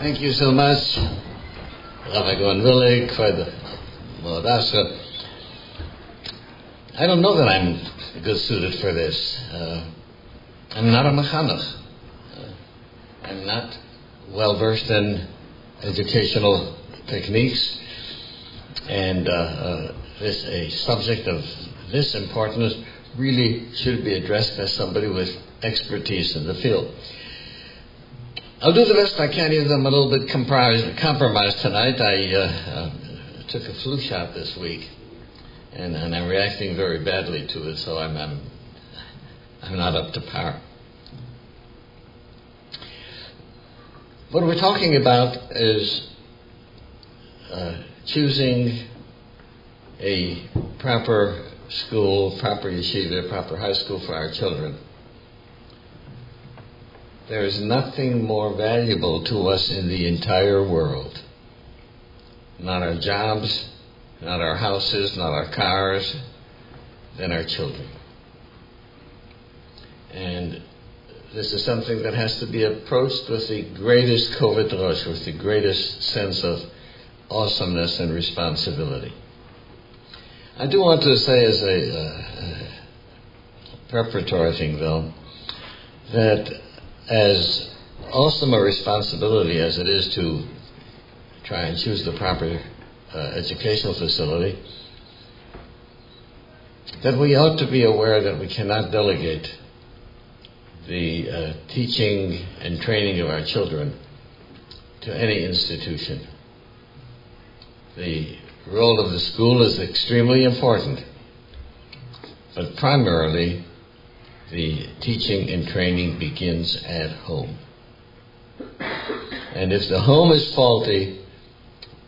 Thank you so much, Rabbi Goen for the Modasha. I don't know that I'm good suited for this. Uh, I'm not a mechanech. Uh, I'm not well versed in educational techniques, and uh, uh, this a subject of this importance really should be addressed by somebody with expertise in the field. I'll do the best I can, even though I'm a little bit compromised tonight. I uh, uh, took a flu shot this week, and, and, I'm reacting very badly to it, so I'm, I'm, I'm not up to par. What we're talking about is uh, choosing a proper school, proper yeshiva, proper high school for our children. There is nothing more valuable to us in the entire world. Not our jobs, not our houses, not our cars, than our children. And this is something that has to be approached with the greatest rosh, with the greatest sense of awesomeness and responsibility. I do want to say, as a uh, preparatory thing, though, that as awesome a responsibility as it is to try and choose the proper uh, educational facility, that we ought to be aware that we cannot delegate the uh, teaching and training of our children to any institution. The role of the school is extremely important, but primarily the teaching and training begins at home. And if the home is faulty,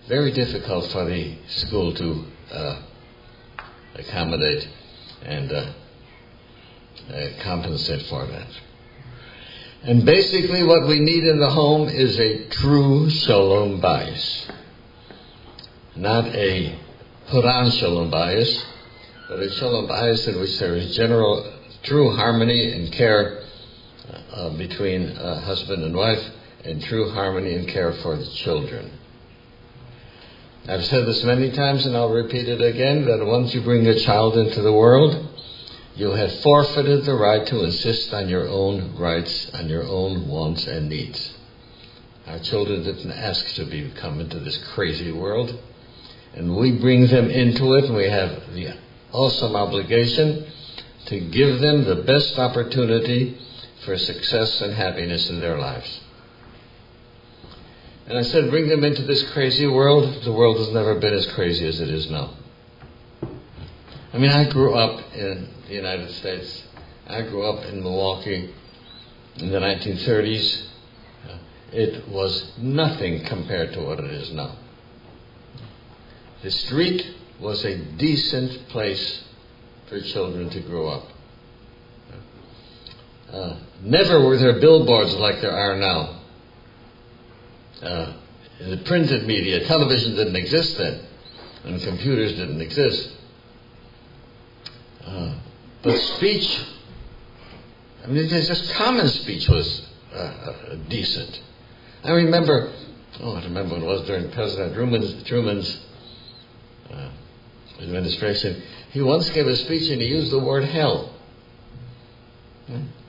very difficult for the school to uh, accommodate and uh, uh, compensate for that. And basically, what we need in the home is a true shalom bayis, not a Puran Shalom bayis, but a Shalom bayis in which there is general, true harmony and care uh, between uh, husband and wife, and true harmony and care for the children. I've said this many times, and I'll repeat it again that once you bring a child into the world, you have forfeited the right to insist on your own rights, on your own wants and needs. Our children didn't ask to be come into this crazy world and we bring them into it, and we have the awesome obligation to give them the best opportunity for success and happiness in their lives. And I said, bring them into this crazy world. The world has never been as crazy as it is now. I mean, I grew up in the United States. I grew up in Milwaukee in the 1930s. It was nothing compared to what it is now. The street was a decent place for children to grow up. Uh, never were there billboards like there are now. Uh, in the printed media, television didn't exist then, and computers didn't exist. Uh, but speech, I mean, just common speech was uh, uh, decent. I remember, oh, I remember when it was during President Truman's, Truman's uh, administration, he once gave a speech and he used the word hell.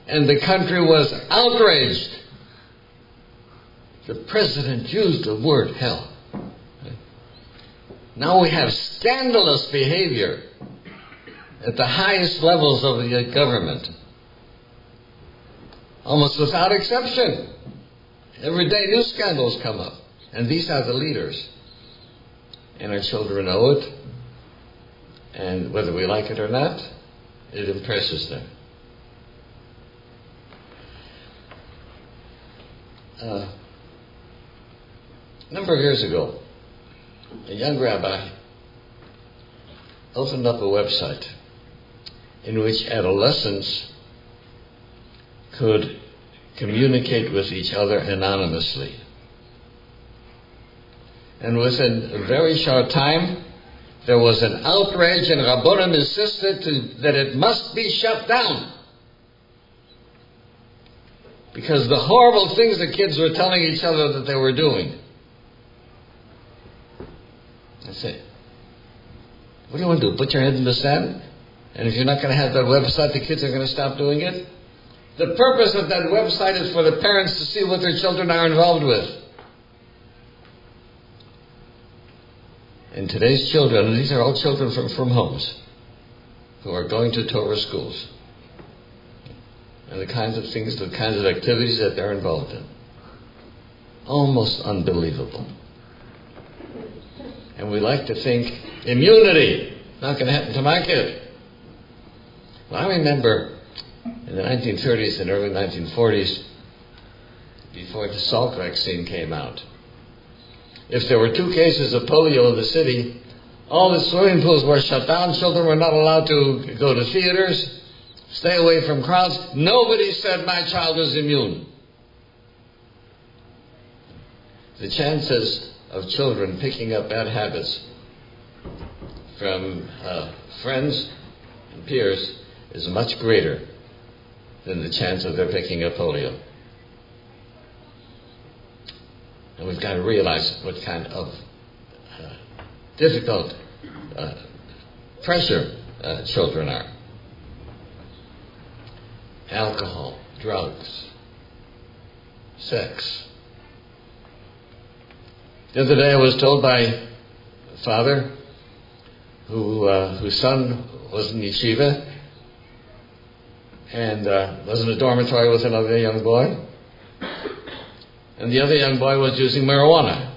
And the country was outraged. The president used the word hell. Now we have scandalous behavior at the highest levels of the government. Almost without exception. Every day new scandals come up. And these are the leaders and our children know it. And whether we like it or not, it impresses them. Uh, a number of years ago, a young rabbi opened up a website in which adolescents could communicate with each other anonymously. And within a very short time, there was an outrage, and Rabbonim insisted to, that it must be shut down. because the horrible things the kids were telling each other that they were doing. That's it. What do you want to do? Put your head in the sand? And if you're not going to have that website, the kids are going to stop doing it? The purpose of that website is for the parents to see what their children are involved with. And today's children, and these are all children from, from homes who are going to Torah schools, and the kinds of things, the kinds of activities that they're involved in. Almost unbelievable. And we like to think immunity, not going to happen to my kid. Well, I remember in the 1930s and early 1940s, before the Salk vaccine came out, if there were two cases of polio in the city, all the swimming pools were shut down. Children were not allowed to go to theaters, stay away from crowds. Nobody said my child is immune. The chances of children picking up bad habits from uh, friends and peers is much greater than the chance of their picking up polio. And we've got to realize what kind of uh, difficult uh, pressure uh, children are. Alcohol, drugs, sex. The other day I was told by a father who, uh, whose son was in yeshiva and uh, was in a dormitory with another young boy and the other young boy was using marijuana.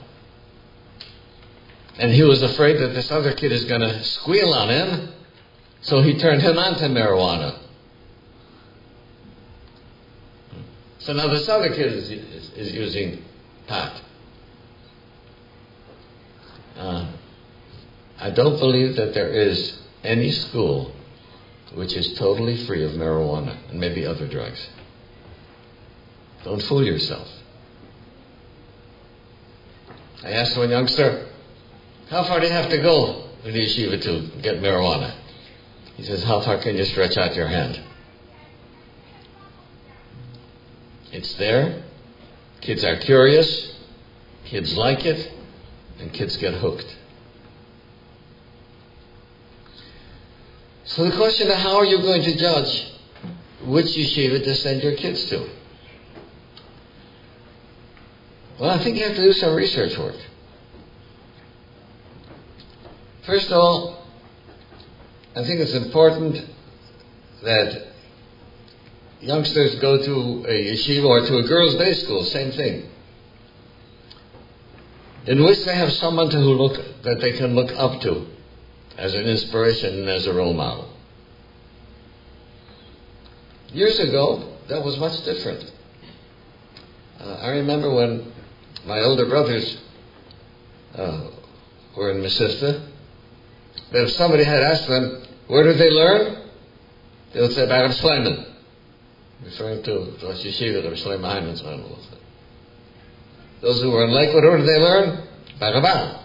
And he was afraid that this other kid is going to squeal on him, so he turned him on to marijuana. So now this other kid is, is, is using pot. Uh, I don't believe that there is any school which is totally free of marijuana and maybe other drugs. Don't fool yourself. I asked one youngster, How far do you have to go to the yeshiva to get marijuana? He says, How far can you stretch out your hand? It's there. Kids are curious. Kids like it. And kids get hooked. So the question is, how are you going to judge which yeshiva to send your kids to? Well, I think you have to do some research work. First of all, I think it's important that youngsters go to a yeshiva or to a girls' day school, same thing, in which they have someone to who look that they can look up to as an inspiration and as a role model. Years ago, that was much different. Uh, I remember when my older brothers uh, were in Mesivta, that if somebody had asked them, where did they learn? They would say, Baruch Shleiman, referring to Rosh Yeshiva, the Shleiman Heiman's Those who were in Lakewood, where did they learn? Barabah.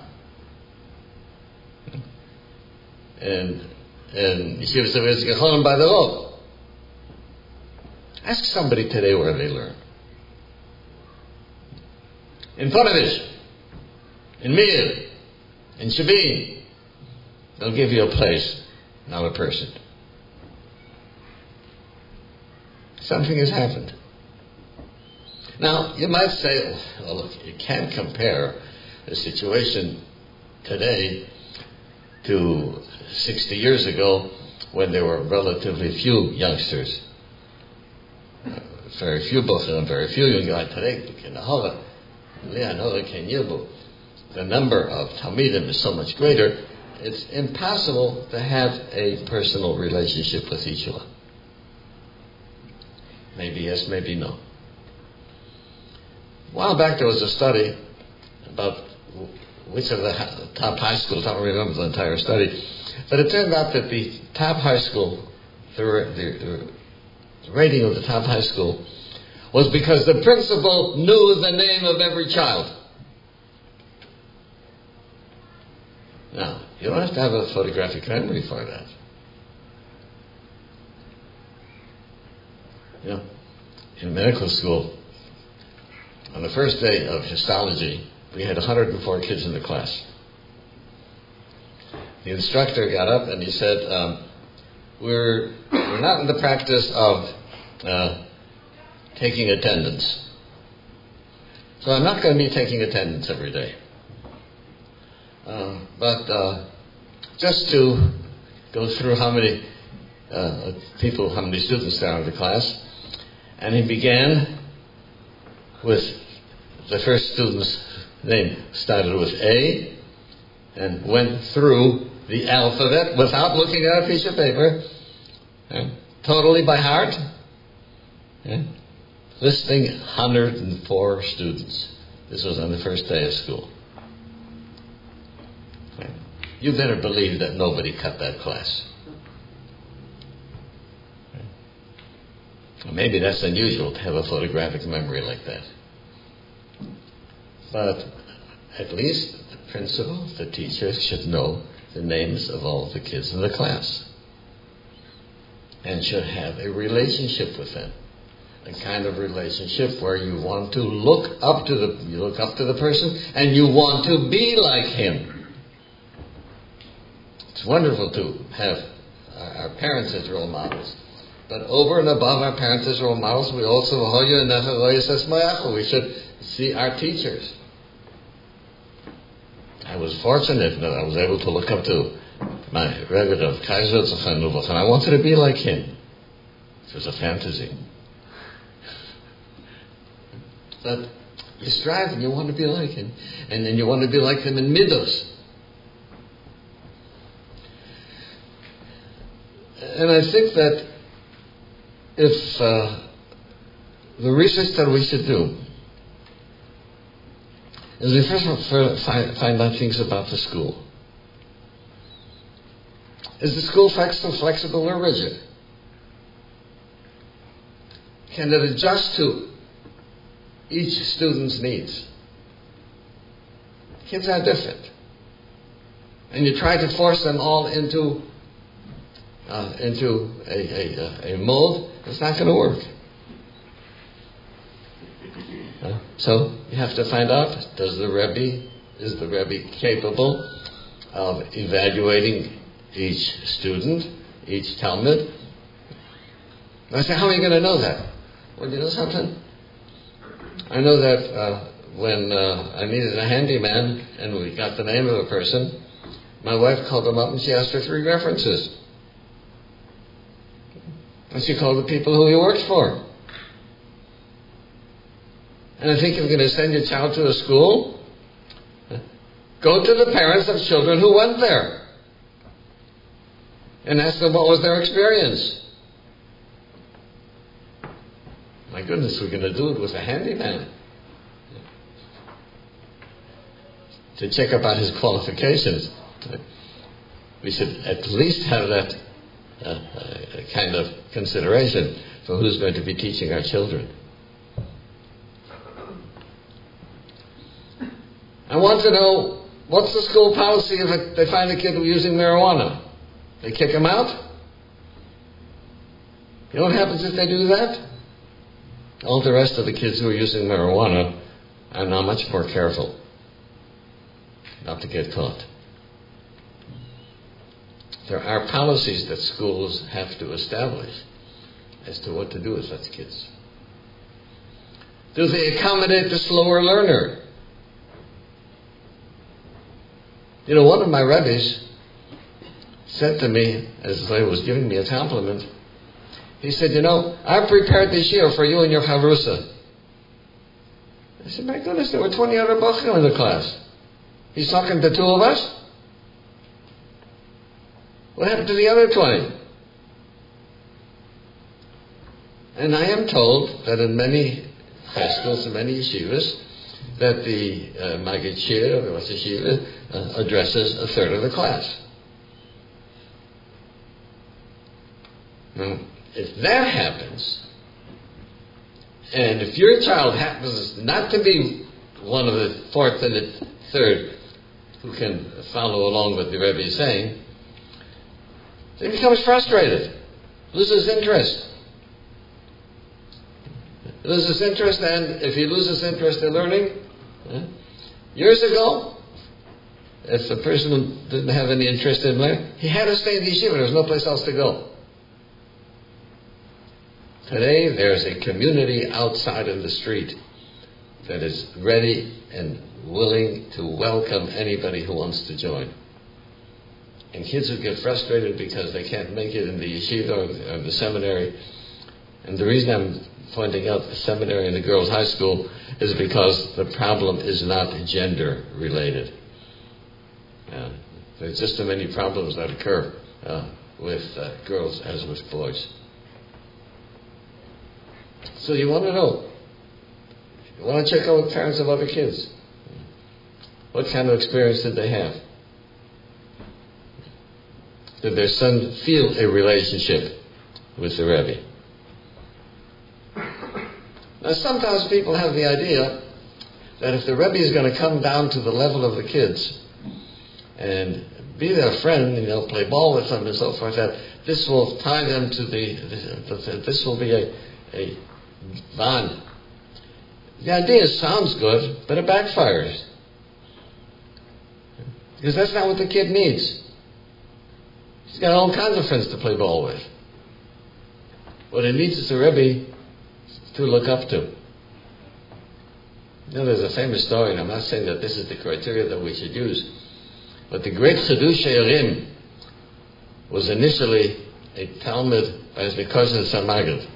And, and Yeshiva Seviz Gechonim by the road. Ask somebody today where they learn in Ponevezh, in Mir, in Shabin. They'll give you a place, not a person. Something has happened. Now, you might say, oh, well, look, you can't compare the situation today to 60 years ago when there were relatively few youngsters. Very few, them, very few young guys today. In the the number of Talmidim is so much greater, it's impossible to have a personal relationship with each one. Maybe yes, maybe no. A while back there was a study about which of the top high schools, I don't remember the entire study, but it turned out that the top high school, the, the, the rating of the top high school was because the principal knew the name of every child. Now, you don't have to have a photographic memory for that. You know, in medical school, on the first day of histology, we had 104 kids in the class. The instructor got up and he said, um, we're, we're not in the practice of uh, taking attendance. So I'm not going to be taking attendance every day. Uh, but uh, just to go through how many uh, people, how many students there are in the class, and he began with the first student's name started with A and went through the alphabet without looking at a piece of paper, and totally by heart, listing 104 students. This was on the first day of school. You better believe that nobody cut that class. Maybe that's unusual to have a photographic memory like that. But at least the principal, the teacher, should know the names of all the kids in the class and should have a relationship with them. A kind of relationship where you want to look up to the you look up to the person and you want to be like him. It's wonderful to have our parents as role models. But over and above our parents as role models, we also we should see our teachers. I was fortunate that I was able to look up to my Rebbe Kaiser Tzachon and I wanted to be like him. It was a fantasy. But you strive and you want to be like him. And then you want to be like him in Midos. And I think that if uh, the research that we should do is we first find, out things about the school. Is the school flexible or rigid? Can it adjust to each student's needs? Kids are different. And you try to force them all into uh, into a, a, a mold, it's not going to work. Uh, so you have to find out: Does the Rebbe is the Rebbe capable of evaluating each student, each Talmid? I say, how are you going to know that? Well, you know something? I know that uh, when uh, I needed a handyman and we got the name of a person, my wife called him up and she asked for three references. And she called the people who he worked for. And I think you're going to send your child to a school, go to the parents of children who went there and ask them what was their experience. My goodness, we're going to do it with a handyman. To check about his qualifications. We should at least have that uh, uh, kind of consideration for who's going to be teaching our children. I want to know what's the school policy if they find a kid using marijuana? They kick him out? You know what happens if they do that? All the rest of the kids who are using marijuana are now much more careful not to get caught. There are policies that schools have to establish as to what to do with such kids. Do they accommodate the slower learner? You know, one of my rabbis said to me as he was giving me a compliment, he said, You know, I prepared this year for you and your Havrusa. I said, My goodness, there were 20 other Bachim in the class. He's talking to two of us? What happened to the other 20? And I am told that in many festivals and many yeshivas, that the uh, Maggid Shiur, or the Rosh Yeshiva, uh, addresses a third of the class. If that happens, and if your child happens not to be one of the fourth and the third who can follow along with the Rebbe is saying, he becomes frustrated, loses interest. loses interest, and if he loses interest in learning, years ago, if the person didn't have any interest in learning, he had to stay in the yeshiva. There was no place else to go. Today, there's a community outside in the street that is ready and willing to welcome anybody who wants to join. And kids who get frustrated because they can't make it in the yeshiva or the, or the seminary. And the reason I'm pointing out the seminary and the girls' high school is because the problem is not gender related. Uh, there's just so many problems that occur uh, with uh, girls as with boys. So you want to know. You want to check out with parents of other kids. What kind of experience did they have? Did their son feel a relationship with the Rebbe? Now, sometimes people have the idea that if the Rebbe is going to come down to the level of the kids and be their friend, you know, play ball with them and so forth, that this will tie them to the, this will be a, a bond. The idea sounds good, but it backfires. Because that's not what the kid needs. He's got all kinds of friends to play ball with. What he needs is a Rebbe to look up to. You know, there's a famous story, and I'm not saying that this is the criteria that we should use, but the great Chidushei HaRim was initially a Talmid by his cousin Samagid.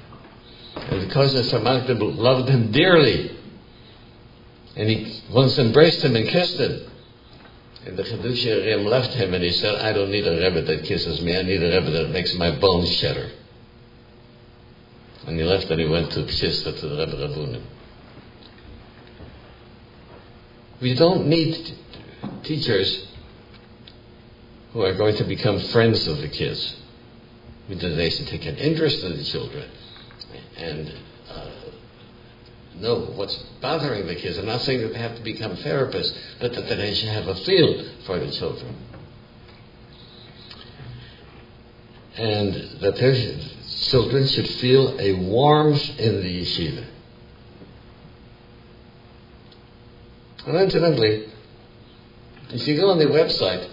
And the cousin Samagid loved him dearly. And he once embraced him and kissed him. And the Chidushei HaRim left him and he said, I don't need a Rebbe that kisses me, I need a Rebbe that makes my bones shatter. And he left and he went to Pshischa to the Rebbe Reb Bunim. We don't need teachers who are going to become friends of the kids. We They should take an interest in the children and uh, know what's bothering the kids. I'm not saying that they have to become therapists, but that they should have a feel for the children. And that their children should feel a warmth in the yeshiva. And incidentally, if you go on the website,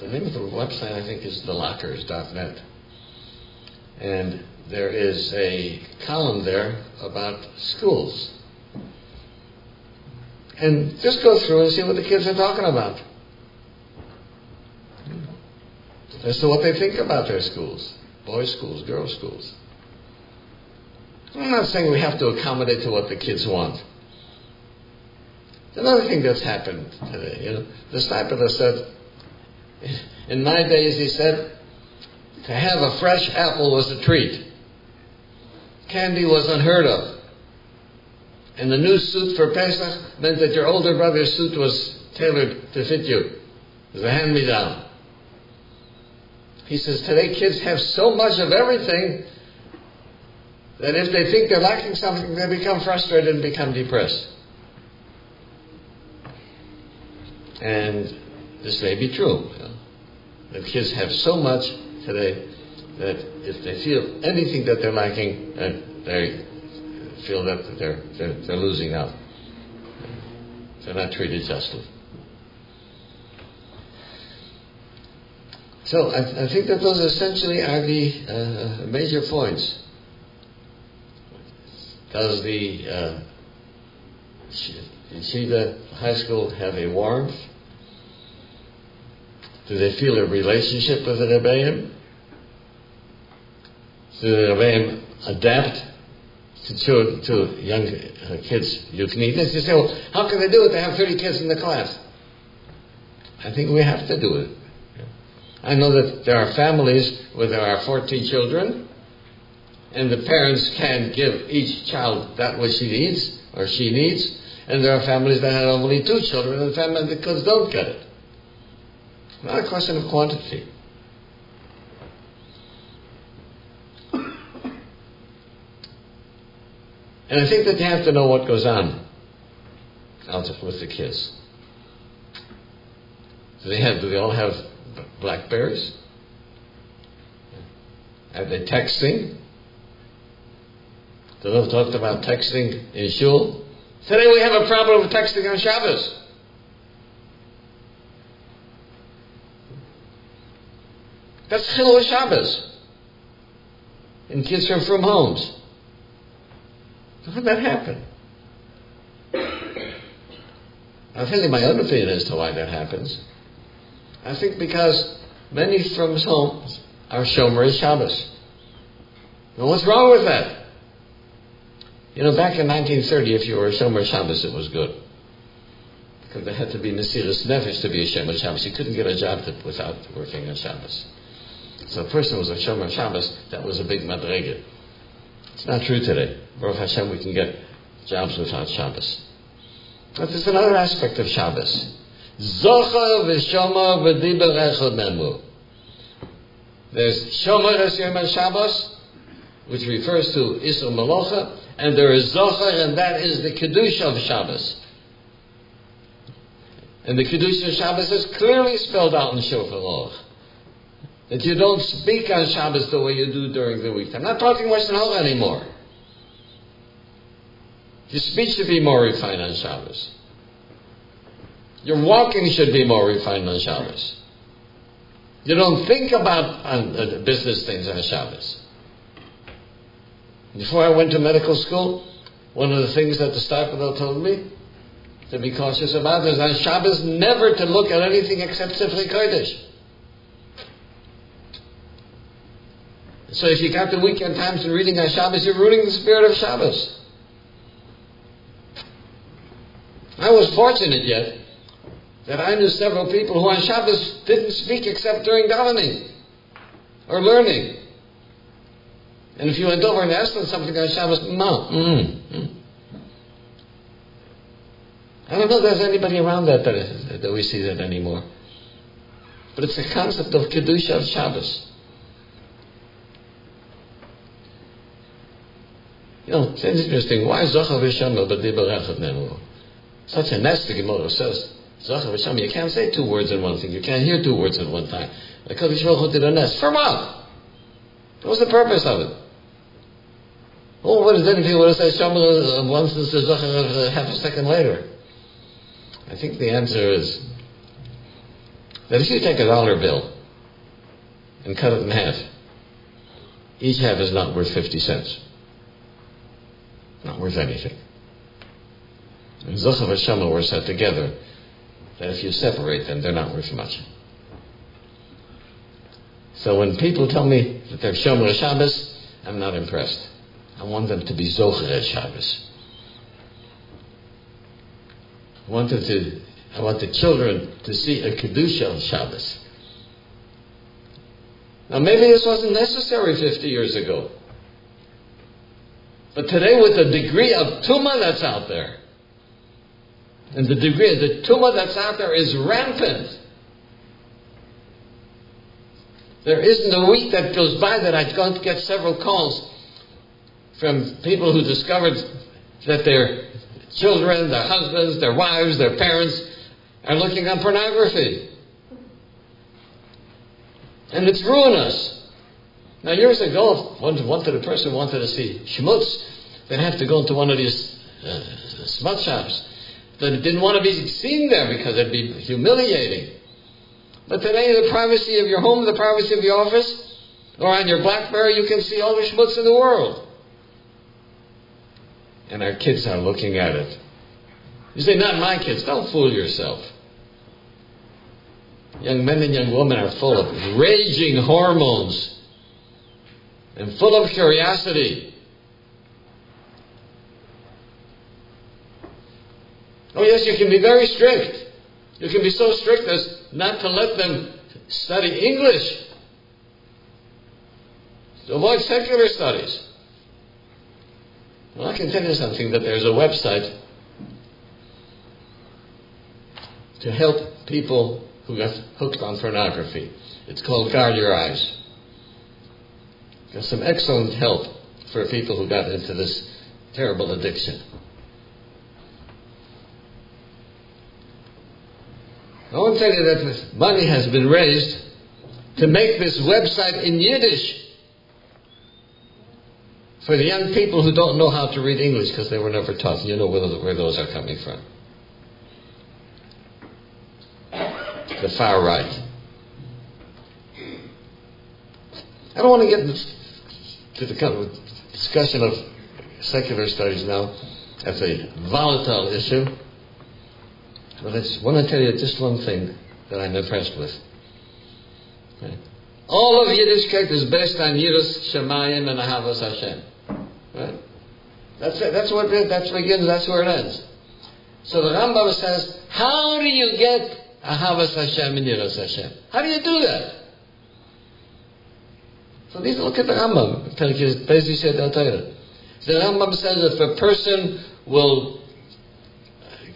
the name of the website I think is thelockers.net. And there is a column there about schools. And just go through and see what the kids are talking about. As to what they think about their schools boys' schools, girls' schools. I'm not saying we have to accommodate to what the kids want. Another thing that's happened today, you know, the Steipler said, in my days, he said, to have a fresh apple was a treat. Candy was unheard of. And the new suit for Pesach meant that your older brother's suit was tailored to fit you. It was a hand me down. He says, today kids have so much of everything that if they think they're lacking something, they become frustrated and become depressed. And this may be true. You know, that kids have so much today that if they feel anything that they're lacking, uh, they feel that they're, they're, they're losing out. They're not treated justly. So I, I, think that those essentially are the uh, major points. Does the uh, High School have a warmth? Do they feel a relationship with the Rebbeim? The Rebbeim adapt to, to young uh, kids' uniqueness? You say, well, how can they do it? They have 30 kids in the class. I think we have to do it. I know that there are families where there are 14 children, and the parents can give each child that which he needs or she needs, and there are families that have only two children, and families the kids don't get it. Not a question of quantity. And I think that they have to know what goes on out with the kids. Do they have? Do they all have Blackberries? Are they texting? The Rav talked about texting in shul. Today we have a problem with texting on Shabbos. That's Chilul Shabbos. And kids from from homes. How did that happen? Tell you my own opinion as to why that happens. I think because many from homes are Shomer Shabbos. Now what's wrong with that? You know, back in 1930, if you were a Shomer Shabbos, it was good. Because there had to be Mesiris Nefesh to be a Shomer Shabbos. You couldn't get a job to, without working on Shabbos. So a person was a Shomer Shabbos, that was a big madrega. It's not true today. Baruch Hashem, we can get jobs without Shabbos. But there's another aspect of Shabbos. Zochar v'shomer v'diber echad nemu. There's Shomer Yom Shabbos, which refers to Isur Malocha, and there is Zochar, and that is the Kedusha of Shabbos. And the Kedusha of Shabbos is clearly spelled out in Shulchan Aruch. That you don't speak on Shabbos the way you do during the week. I'm not talking Western Hall anymore. Your speech should be more refined on Shabbos. Your walking should be more refined on Shabbos. You don't think about uh, business things on Shabbos. Before I went to medical school, one of the things that the Starfadel told me to be cautious about is on Shabbos never to look at anything except Sifrei Kodesh. So if you got the weekend times and reading on Shabbos, you're ruining the spirit of Shabbos. I was fortunate yet that I knew several people who on Shabbos didn't speak except during davening or learning. And if you went over and asked them something on Shabbos, no. Mm, mm. I don't know if there's anybody around that that, that we see that anymore. But it's the concept of Kedusha of Shabbos. You know, it's interesting. Why Zochar v'Shama b'dibarachat nemu? Such a nasty Gemara says, Zochar v'Shama, you can't say two words in one thing. You can't hear two words at one time. The Kodesh Baruch did a nest. For what? What was the purpose of it? Oh, what is anything would have said once and says Zochar uh, half a second later? I think the answer is that if you take a dollar bill and cut it in half, each half is not worth 50 cents. Not worth anything. And Zochav and were set together that if you separate them, they're not worth much. So when people tell me that they're Shomer Shabbos, I'm not impressed. I want them to be Zocher Shabbos. I want them to, I want the children to see a Kedusha of Shabbos. Now maybe this wasn't necessary 50 years ago. But today, with the degree of tuma that's out there, and the degree, of the tuma that's out there is rampant. There isn't a week that goes by that I don't get several calls from people who discovered that their children, their husbands, their wives, their parents are looking on pornography. And it's ruinous. Now, years ago, one wanted a person wanted to see schmutz, they'd have to go into one of these uh, smut shops. They didn't want to be seen there because it'd be humiliating. But today, the privacy of your home, the privacy of your office, or on your BlackBerry, you can see all the schmutz in the world. And our kids are looking at it. You say, not my kids. Don't fool yourself. Young men and young women are full of raging hormones and full of curiosity. Oh, yes, you can be very strict. You can be so strict as not to let them study English, to avoid secular studies. Well, I can tell you something that there's a website to help people who got hooked on pornography. It's called Guard Your Eyes. Some excellent help for people who got into this terrible addiction. I want to tell you that money has been raised to make this website in Yiddish. For the young people who don't know how to read English because they were never taught, you know where, where those are coming from. The far right. I don't want to get to the kind of discussion of secular studies now. That's a volatile issue. But I want to tell you just one thing that I'm impressed with. All of Yiddishkeit is based on Yiras Shemayim and Ahavas Hashem. Right? That's it. That's what it, that begins. That's where it ends. So the Rambam says, how do you get Ahavas Hashem and Yiras Hashem? How do you do that? So these look at the Rambam. The Rambam says if a person will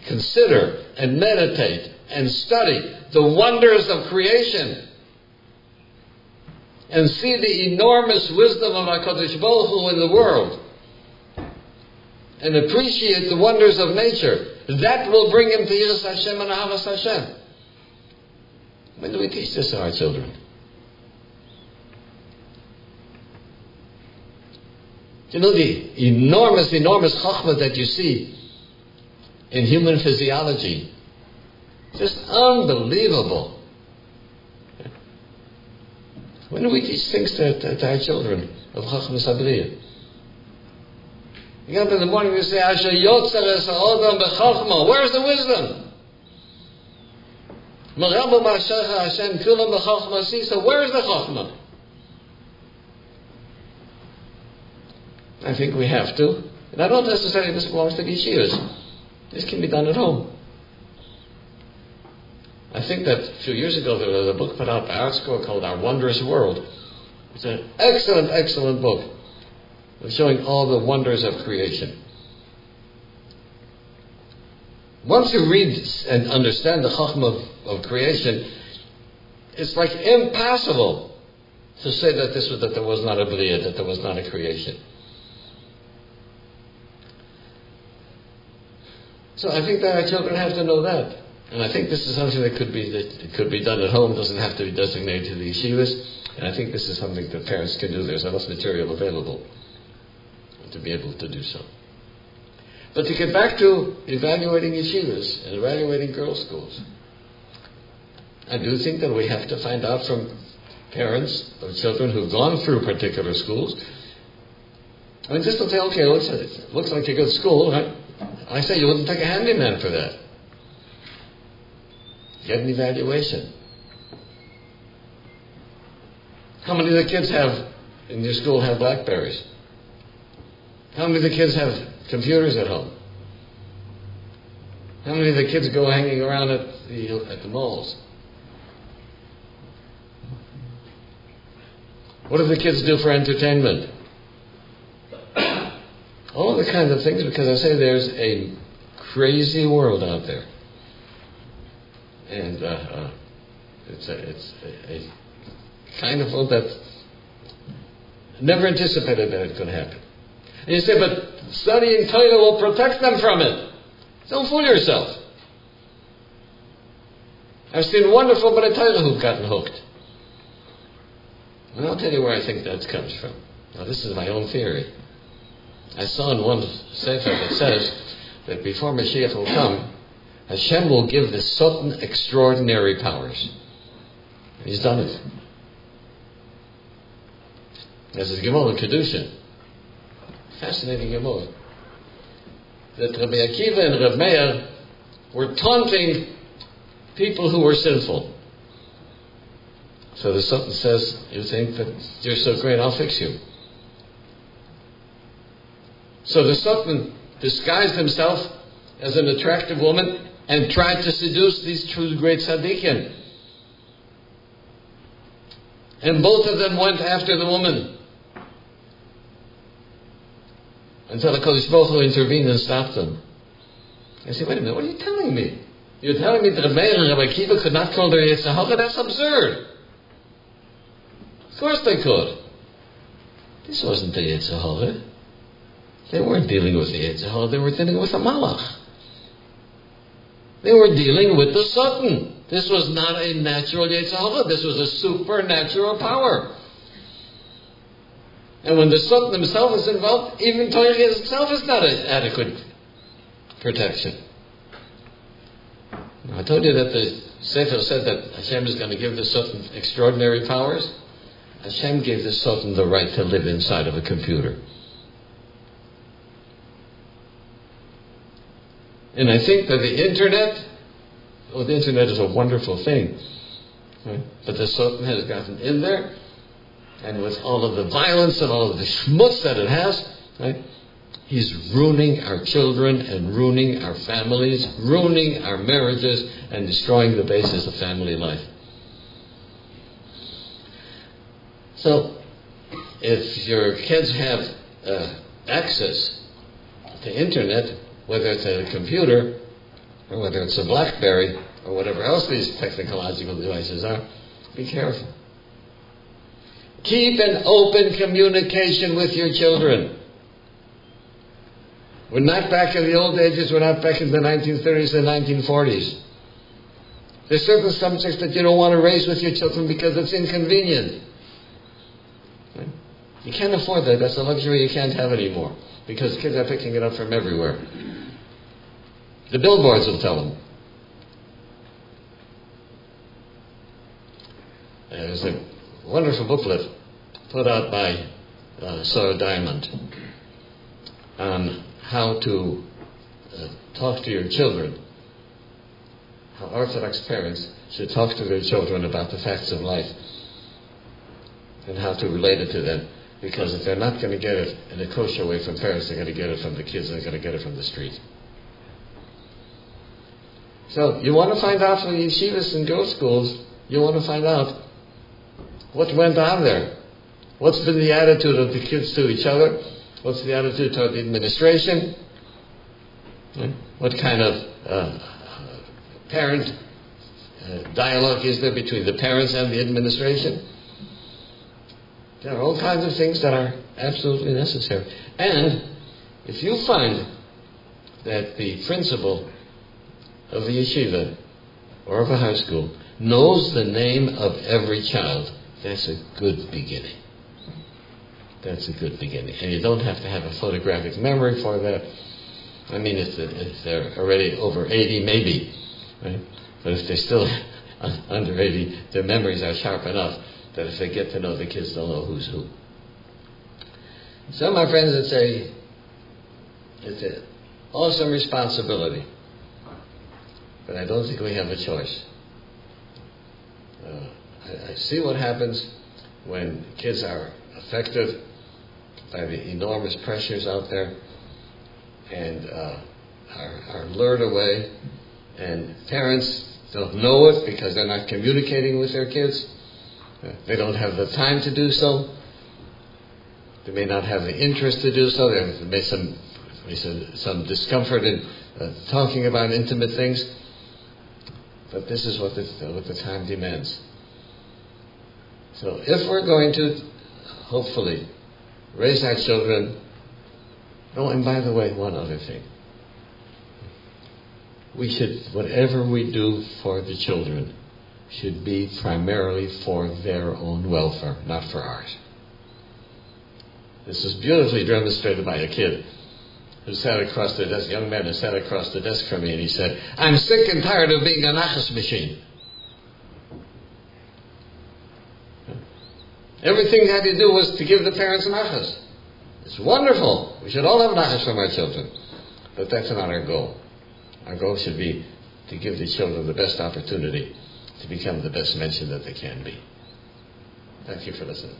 consider and meditate and study the wonders of creation and see the enormous wisdom of HaKadosh Baruch Hu in the world and appreciate the wonders of nature, that will bring him to Yiras Hashem and Ahavas Hashem. When do we teach this to our children? You know the enormous, enormous chachma that you see in human physiology. Just unbelievable. When do we teach things to, to, to our children of chachma sabriya? You get up in the morning and you say, Asher yotzer es ha'odam b'chachma. Where's the wisdom? Merabu ma'ashecha Hashem kulam b'chachma sisa. Where's the chachma? I think we have to. And I don't necessarily this belongs to the yeshivas. This can be done at home. I think that a few years ago there was a book put out by ArtScroll called Our Wondrous World. It's an excellent, excellent book showing all the wonders of creation. Once you read and understand the Chachma of, of creation, it's like impossible to say that this was that there was not a Bria, that there was not a creation. So I think that our children have to know that. And I think this is something that could be that could be done at home, doesn't have to be designated to the yeshivas. And I think this is something that parents can do. There's enough material available to be able to do so. But to get back to evaluating yeshivas and evaluating girls' schools, I do think that we have to find out from parents of children who've gone through particular schools. I mean, just to say, okay, looks, it looks like a good school, right? I say you wouldn't take a handyman for that. Get an evaluation. How many of the kids have in your school have Blackberries? How many of the kids have computers at home? How many of the kids go hanging around at the, at the malls? What do the kids do for entertainment? All the kinds of things, because I say there's a crazy world out there. And uh, uh, it's, a, it's a, a, kind of world that never anticipated that it could happen. And you say, but studying Torah will protect them from it. Don't fool yourself. I've seen wonderful but Torah who've gotten hooked. And I'll tell you where I think that comes from. Now, this is my own theory. I saw in one sefer that says that before Mashiach will come, Hashem will give the Satan extraordinary powers. He's done it. This is Gemara Kiddushin. Fascinating Gemara. That Rabbi Akiva and Rabbi Meir were taunting people who were sinful. So the Satan says, You think that you're so great, I'll fix you. So the Satan disguised himself as an attractive woman and tried to seduce these two great tzaddikim. And both of them went after the woman. Until the Kodesh Baruch intervened and stopped them. I said, wait a minute, what are you telling me? You're telling me that Meir and Rabbi Kiva could not call their Yetzer Hara? That's absurd. Of course they could. This wasn't the Yetzer Hara. They weren't dealing with the Yetzer they were dealing with the Malach. They were dealing with the Satan. This was not a natural Yetzer Hara, this was a supernatural power. And when the Satan himself is involved, even Torah itself is not an adequate protection. I told you that the Sefer said that Hashem is going to give the Satan extraordinary powers. Hashem gave the Satan the right to live inside of a computer. And I think that the internet, well, the internet is a wonderful thing. Right? But the Satan has gotten in there, and with all of the violence and all of the schmutz that it has, right? He's ruining our children and ruining our families, ruining our marriages, and destroying the basis of family life. So, if your kids have uh, access to internet, whether it's a computer or whether it's a Blackberry or whatever else these technological devices are, be careful. Keep an open communication with your children. We're not back in the old ages, we're not back in the 1930s and 1940s. There's certain subjects that you don't want to raise with your children because it's inconvenient. You can't afford that. That's a luxury you can't have anymore because kids are picking it up from everywhere. The billboards will tell them. There's a wonderful booklet put out by uh, Sora Diamond on how to uh, talk to your children, how Orthodox parents should talk to their children about the facts of life and how to relate it to them. Because if they're not going to get it in a kosher way from parents, they're going to get it from the kids, they're going to get it from the street. So you want to find out from the yeshivas and girls' schools, you want to find out what went on there. What's been the attitude of the kids to each other? What's the attitude toward the administration? What kind of uh, parent uh, dialogue is there between the parents and the administration? There are all kinds of things that are absolutely necessary. And if you find that the principal of a yeshiva or of a high school knows the name of every child, that's a good beginning. That's a good beginning. And you don't have to have a photographic memory for that. I mean, if, if they're already over 80, maybe. Right? But if they're still under 80, their memories are sharp enough that if they get to know the kids, they'll know who's who. So, my friends, it's say, it's an awesome responsibility, but I don't think we have a choice. Uh, I, I see what happens when kids are affected by the enormous pressures out there and uh, are, are lured away, and parents don't know it because they're not communicating with their kids. They don't have the time to do so. They may not have the interest to do so. There may be some, some, some discomfort in uh, talking about intimate things. But this is what the, what the time demands. So if we're going to, hopefully, raise our children, oh, and by the way, one other thing. We should, whatever we do for the children, should be primarily for their own welfare, not for ours. This is beautifully demonstrated by a kid who sat across the desk, young man who sat across the desk from me, and he said, I'm sick and tired of being a nachas machine. Everything he had to do was to give the parents nachas. It's wonderful. We should all have nachas from our children. But that's not our goal. Our goal should be to give the children the best opportunity to become the best mensch that they can be. Thank you for listening.